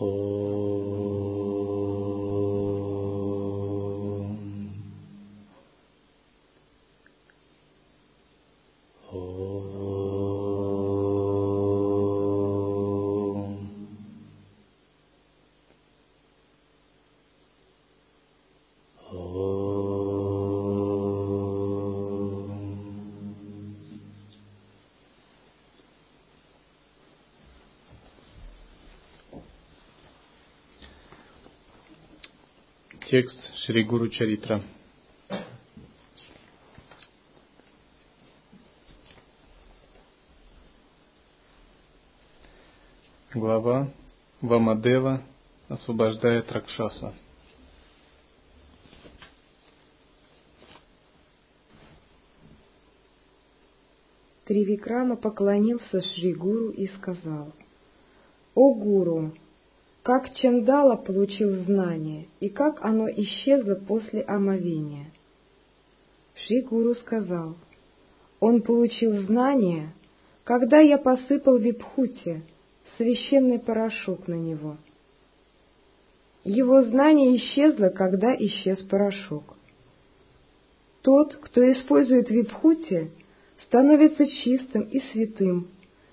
Oh. Текст Шри Гуру Чаритра. Глава Вамадева освобождает Ракшаса. Тривикрама поклонился Шри Гуру и сказал, «О Гуру, как Чандала получил знание и как оно исчезло после омовения. Шри Гуру сказал, он получил знание, когда я посыпал випхути, священный порошок на него. Его знание исчезло, когда исчез порошок. Тот, кто использует випхути, становится чистым и святым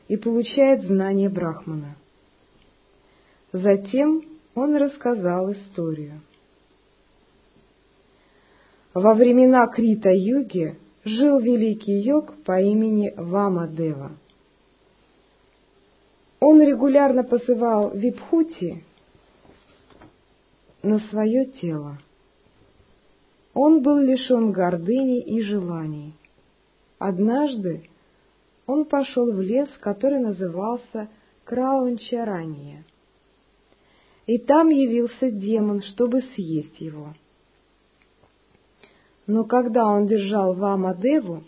и получает знание Брахмана. Затем он рассказал историю. Во времена Крита-юги жил великий йог по имени Вамадева. Он регулярно посылал випхути на свое тело. Он был лишен гордыни и желаний. Однажды он пошел в лес, который назывался Краунчарания и там явился демон, чтобы съесть его. Но когда он держал Вамадеву,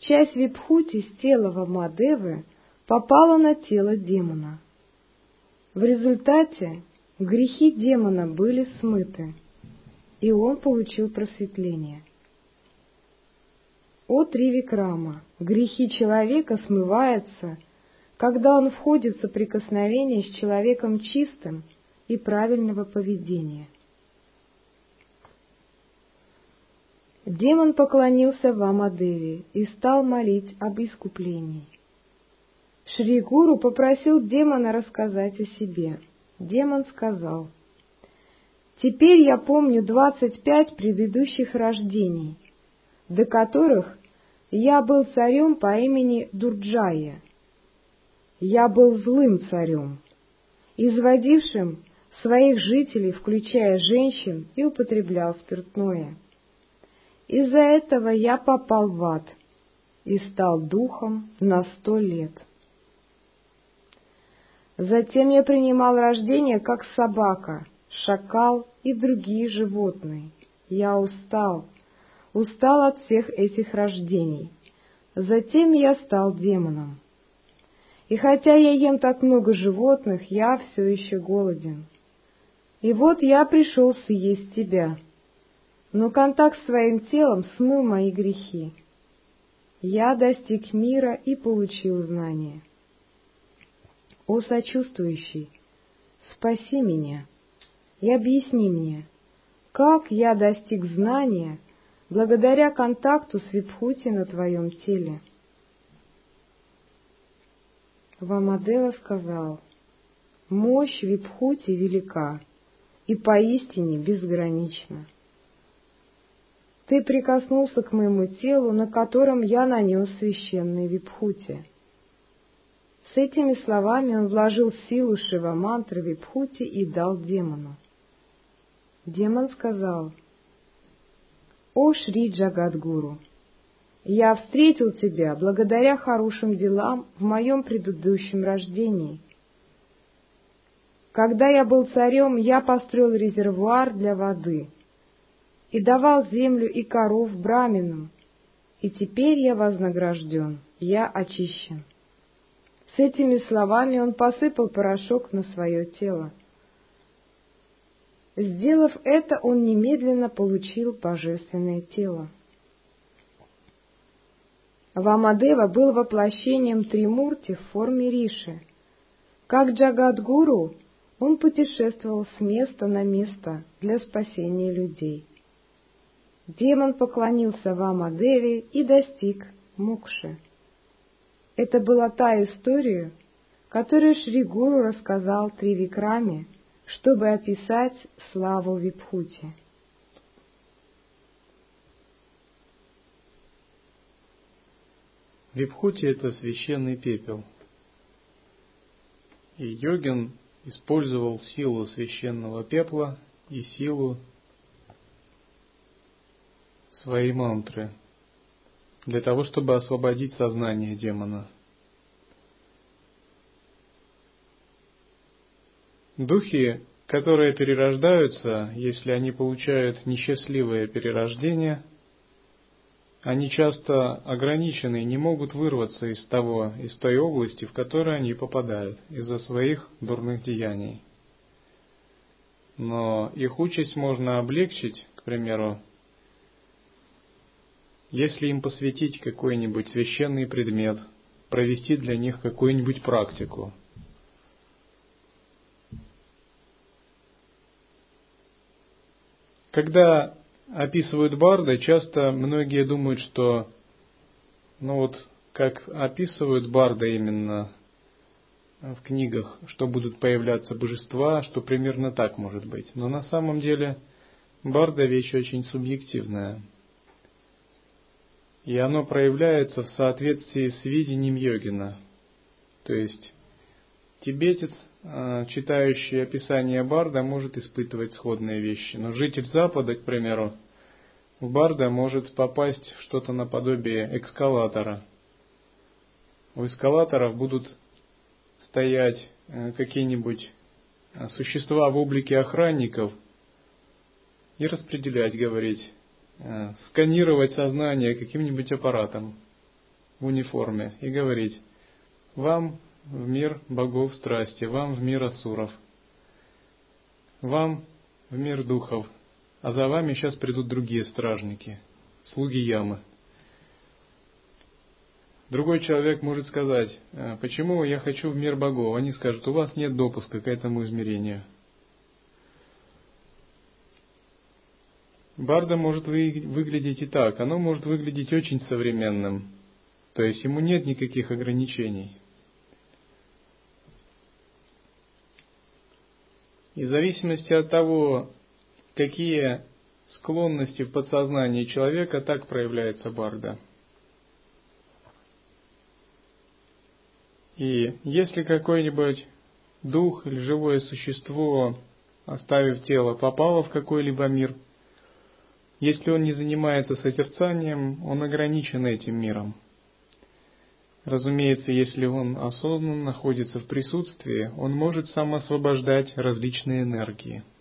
часть Випхути с тела Вамадевы попала на тело демона. В результате грехи демона были смыты, и он получил просветление. О Тривикрама, грехи человека смываются, когда он входит в соприкосновение с человеком чистым и правильного поведения. Демон поклонился Вамадеве и стал молить об искуплении. Шри Гуру попросил демона рассказать о себе. Демон сказал, «Теперь я помню двадцать пять предыдущих рождений, до которых я был царем по имени Дурджая. Я был злым царем, изводившим своих жителей, включая женщин, и употреблял спиртное. Из-за этого я попал в ад и стал духом на сто лет. Затем я принимал рождение как собака, шакал и другие животные. Я устал, устал от всех этих рождений. Затем я стал демоном. И хотя я ем так много животных, я все еще голоден. И вот я пришел съесть тебя, но контакт с твоим телом смыл мои грехи. Я достиг мира и получил знание. О сочувствующий, спаси меня и объясни мне, как я достиг знания благодаря контакту с Випхути на твоем теле. Вамадева сказал, мощь Випхути велика, и поистине безгранично. Ты прикоснулся к моему телу, на котором я нанес священный випхути. С этими словами он вложил силу Шива-мантры випхути и дал демону. Демон сказал, «О Шри Джагадгуру, я встретил тебя благодаря хорошим делам в моем предыдущем рождении — когда я был царем, я построил резервуар для воды и давал землю и коров браминам, и теперь я вознагражден, я очищен. С этими словами он посыпал порошок на свое тело. Сделав это, он немедленно получил божественное тело. Вамадева был воплощением Тримурти в форме Риши. Как Джагадгуру, он путешествовал с места на место для спасения людей. Демон поклонился Вамадеве и достиг Мукши. Это была та история, которую Шри Гуру рассказал Тривикраме, чтобы описать славу Випхути. Випхути – это священный пепел. И йогин использовал силу священного пепла и силу своей мантры для того, чтобы освободить сознание демона. Духи, которые перерождаются, если они получают несчастливое перерождение – они часто ограничены и не могут вырваться из того, из той области, в которую они попадают, из-за своих дурных деяний. Но их участь можно облегчить, к примеру, если им посвятить какой-нибудь священный предмет, провести для них какую-нибудь практику. Когда описывают Барда, часто многие думают, что, ну вот, как описывают Барда именно в книгах, что будут появляться божества, что примерно так может быть. Но на самом деле Барда вещь очень субъективная. И оно проявляется в соответствии с видением йогина. То есть тибетец, читающий описание Барда, может испытывать сходные вещи. Но житель Запада, к примеру, в Барда может попасть что-то наподобие эскалатора. У эскалаторов будут стоять э, какие-нибудь э, существа в облике охранников и распределять, говорить, э, сканировать сознание каким-нибудь аппаратом в униформе и говорить, вам в мир богов страсти, вам в мир асуров, вам в мир духов, а за вами сейчас придут другие стражники, слуги ямы. Другой человек может сказать, «Э, почему я хочу в мир богов? Они скажут, у вас нет допуска к этому измерению. Барда может выглядеть и так, оно может выглядеть очень современным, то есть ему нет никаких ограничений. И в зависимости от того, какие склонности в подсознании человека, так проявляется барда. И если какой-нибудь дух или живое существо, оставив тело, попало в какой-либо мир, если он не занимается созерцанием, он ограничен этим миром. Разумеется, если он осознанно находится в присутствии, он может сам освобождать различные энергии –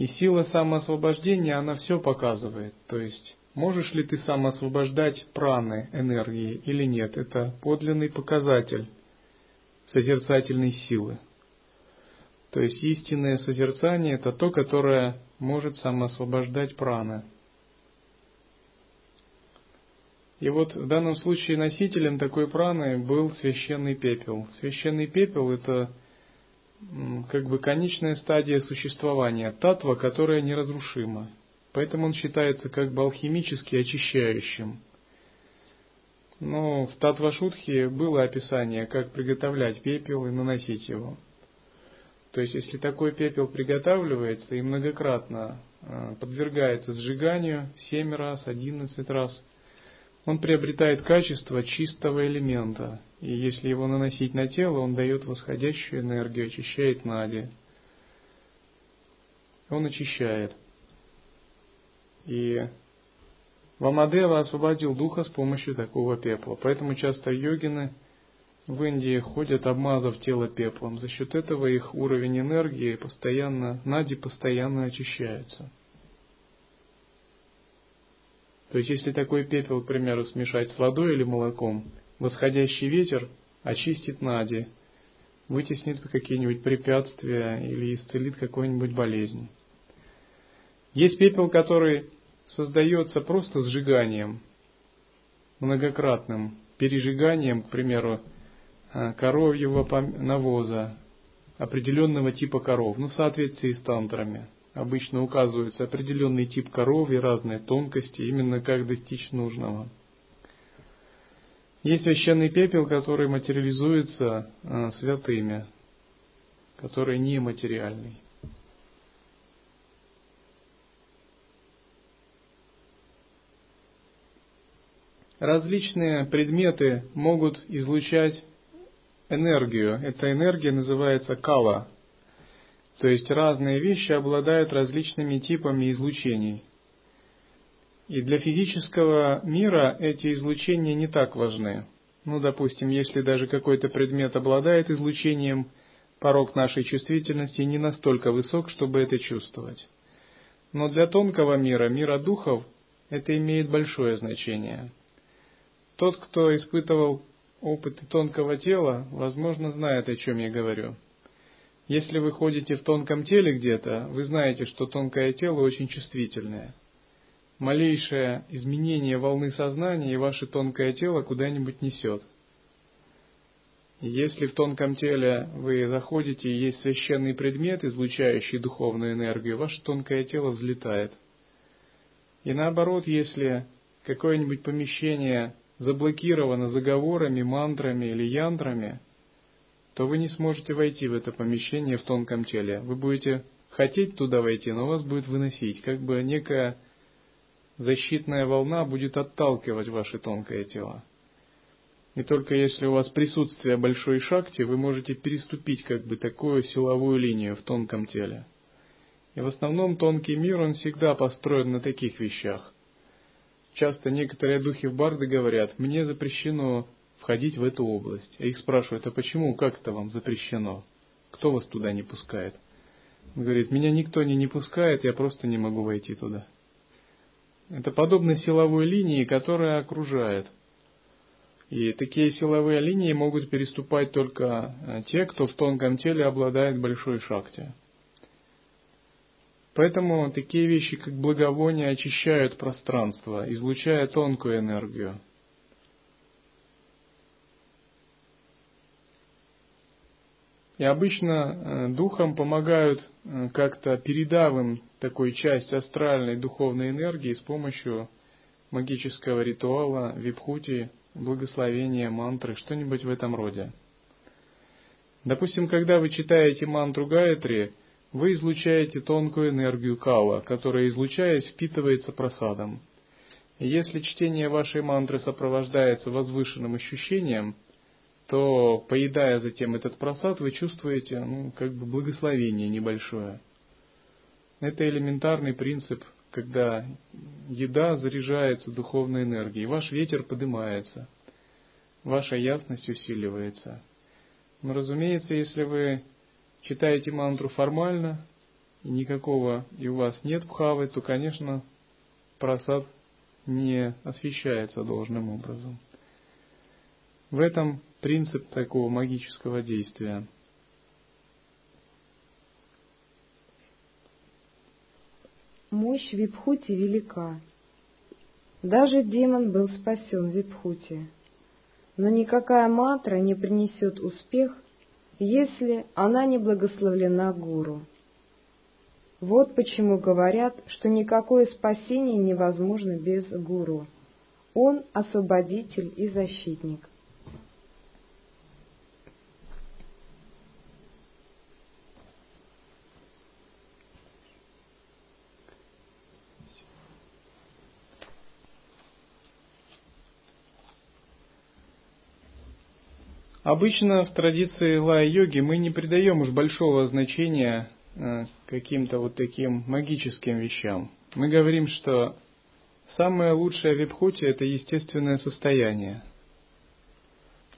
и сила самоосвобождения, она все показывает. То есть, можешь ли ты самоосвобождать праны, энергии или нет, это подлинный показатель созерцательной силы. То есть, истинное созерцание – это то, которое может самоосвобождать праны. И вот в данном случае носителем такой праны был священный пепел. Священный пепел – это как бы конечная стадия существования, татва, которая неразрушима. Поэтому он считается как бы алхимически очищающим. Но в Татвашутхе было описание, как приготовлять пепел и наносить его. То есть, если такой пепел приготавливается и многократно а, подвергается сжиганию, 7 раз, 11 раз, он приобретает качество чистого элемента, и если его наносить на тело, он дает восходящую энергию, очищает нади. Он очищает. И Вамадева освободил духа с помощью такого пепла. Поэтому часто йогины в Индии ходят, обмазав тело пеплом. За счет этого их уровень энергии постоянно, нади постоянно очищаются. То есть, если такой пепел, к примеру, смешать с водой или молоком, восходящий ветер очистит нади, вытеснит какие-нибудь препятствия или исцелит какую-нибудь болезнь. Есть пепел, который создается просто сжиганием, многократным пережиганием, к примеру, э, коровьего навоза, определенного типа коров, ну, в соответствии с тантрами. Обычно указывается определенный тип коров и разные тонкости, именно как достичь нужного. Есть священный пепел, который материализуется э, святыми, который нематериальный. Различные предметы могут излучать энергию. Эта энергия называется кала. То есть разные вещи обладают различными типами излучений. И для физического мира эти излучения не так важны. Ну, допустим, если даже какой-то предмет обладает излучением, порог нашей чувствительности не настолько высок, чтобы это чувствовать. Но для тонкого мира, мира духов, это имеет большое значение. Тот, кто испытывал опыты тонкого тела, возможно, знает, о чем я говорю. Если вы ходите в тонком теле где-то, вы знаете, что тонкое тело очень чувствительное. Малейшее изменение волны сознания и ваше тонкое тело куда-нибудь несет. Если в тонком теле вы заходите и есть священный предмет, излучающий духовную энергию, ваше тонкое тело взлетает. И наоборот, если какое-нибудь помещение заблокировано заговорами, мантрами или янтрами, то вы не сможете войти в это помещение в тонком теле. Вы будете хотеть туда войти, но вас будет выносить, как бы некая защитная волна будет отталкивать ваше тонкое тело. И только если у вас присутствие большой шакти, вы можете переступить как бы такую силовую линию в тонком теле. И в основном тонкий мир, он всегда построен на таких вещах – Часто некоторые духи в барды говорят, мне запрещено входить в эту область. А их спрашивают, а почему, как это вам запрещено? Кто вас туда не пускает? Он говорит, меня никто не, не пускает, я просто не могу войти туда. Это подобно силовой линии, которая окружает. И такие силовые линии могут переступать только э, те, кто в тонком теле обладает большой шахте. Поэтому такие вещи, как благовоние, очищают пространство, излучая тонкую энергию. И обычно э, духам помогают э, как-то передав им такой часть астральной духовной энергии с помощью магического ритуала, випхути, благословения, мантры, что-нибудь в этом роде. Допустим, когда вы читаете мантру Гаятри, вы излучаете тонкую энергию кала, которая, излучаясь, впитывается просадом. И если чтение вашей мантры сопровождается возвышенным ощущением, то, поедая затем этот просад, вы чувствуете, ну, как бы благословение небольшое. Это элементарный принцип, когда еда заряжается духовной энергией, ваш ветер поднимается, ваша ясность усиливается. Но, разумеется, если вы читаете мантру формально, и никакого и у вас нет пхавы, то, конечно, просад не освещается должным образом. В этом принцип такого магического действия. Мощь Випхути велика. Даже демон был спасен Випхути. Но никакая мантра не принесет успех – если она не благословлена гуру. Вот почему говорят, что никакое спасение невозможно без гуру. Он освободитель и защитник. Обычно в традиции лая-йоги мы не придаем уж большого значения э, каким-то вот таким магическим вещам. Мы говорим, что самое лучшее в это естественное состояние.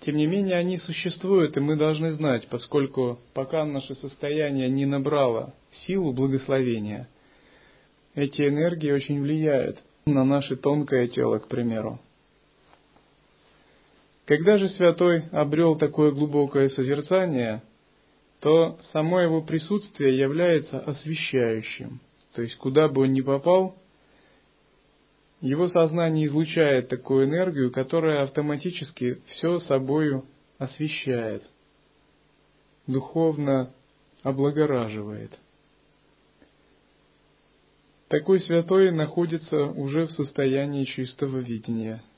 Тем не менее, они существуют, и мы должны знать, поскольку пока наше состояние не набрало силу благословения, эти энергии очень влияют на наше тонкое тело, к примеру. Когда же святой обрел такое глубокое созерцание, то само его присутствие является освещающим. То есть, куда бы он ни попал, его сознание излучает такую энергию, которая автоматически все собою освещает, духовно облагораживает. Такой святой находится уже в состоянии чистого видения –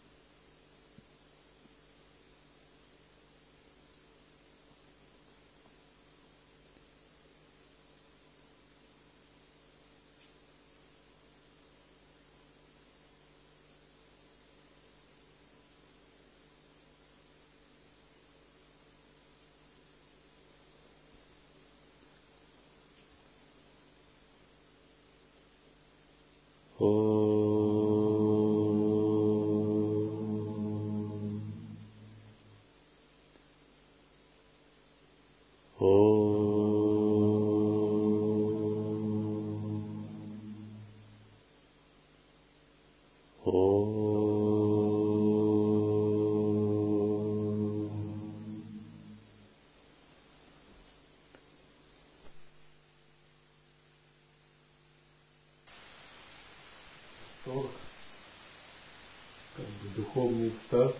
어, восторг, как бы духовный экстаз,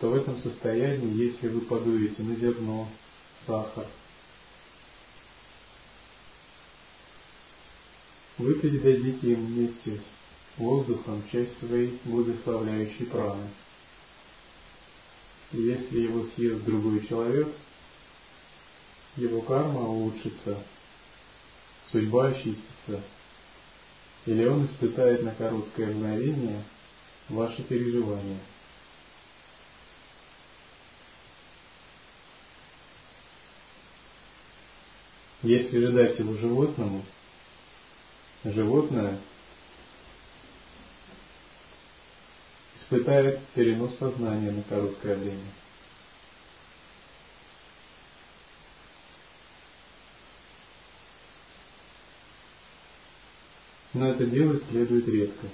то в этом состоянии, если вы подуете на зерно, сахар, вы передадите им вместе с воздухом часть своей благословляющей праны. И если его съест другой человек, его карма улучшится, судьба очистится, или он испытает на короткое мгновение ваши переживания. Если же дать его животному, животное испытает перенос сознания на короткое время. Но это делать следует редко.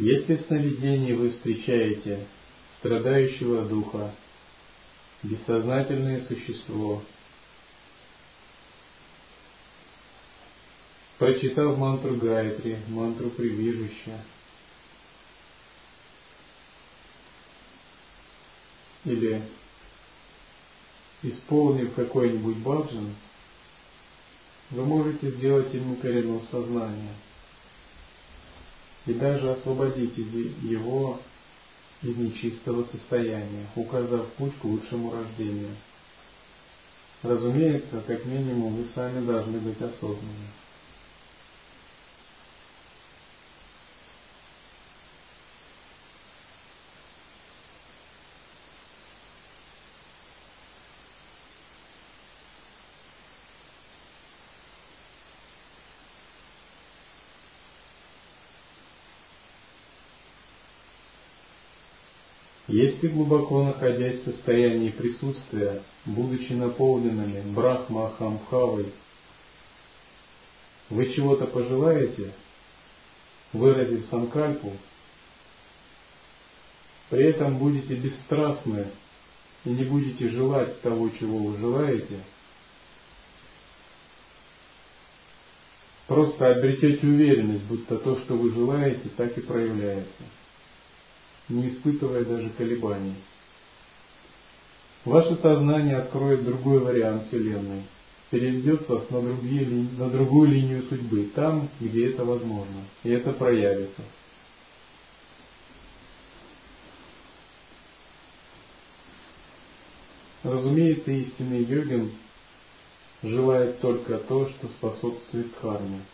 Если в сновидении вы встречаете страдающего духа, бессознательное существо, прочитав мантру Гайатри, мантру прибежища, или исполнив какой-нибудь баджан, вы можете сделать ему перенос сознания – и даже освободить его из нечистого состояния, указав путь к лучшему рождению. Разумеется, как минимум вы сами должны быть осознанны. Если глубоко находясь в состоянии присутствия, будучи наполненными брахма-хамхавой, вы чего-то пожелаете, выразив санкальпу, при этом будете бесстрастны и не будете желать того, чего вы желаете, просто обретете уверенность, будто то, что вы желаете, так и проявляется – не испытывая даже колебаний. Ваше сознание откроет другой вариант Вселенной, переведет вас на, другие, на другую линию судьбы, там, где это возможно, и это проявится. Разумеется, истинный йогин желает только то, что способствует карме –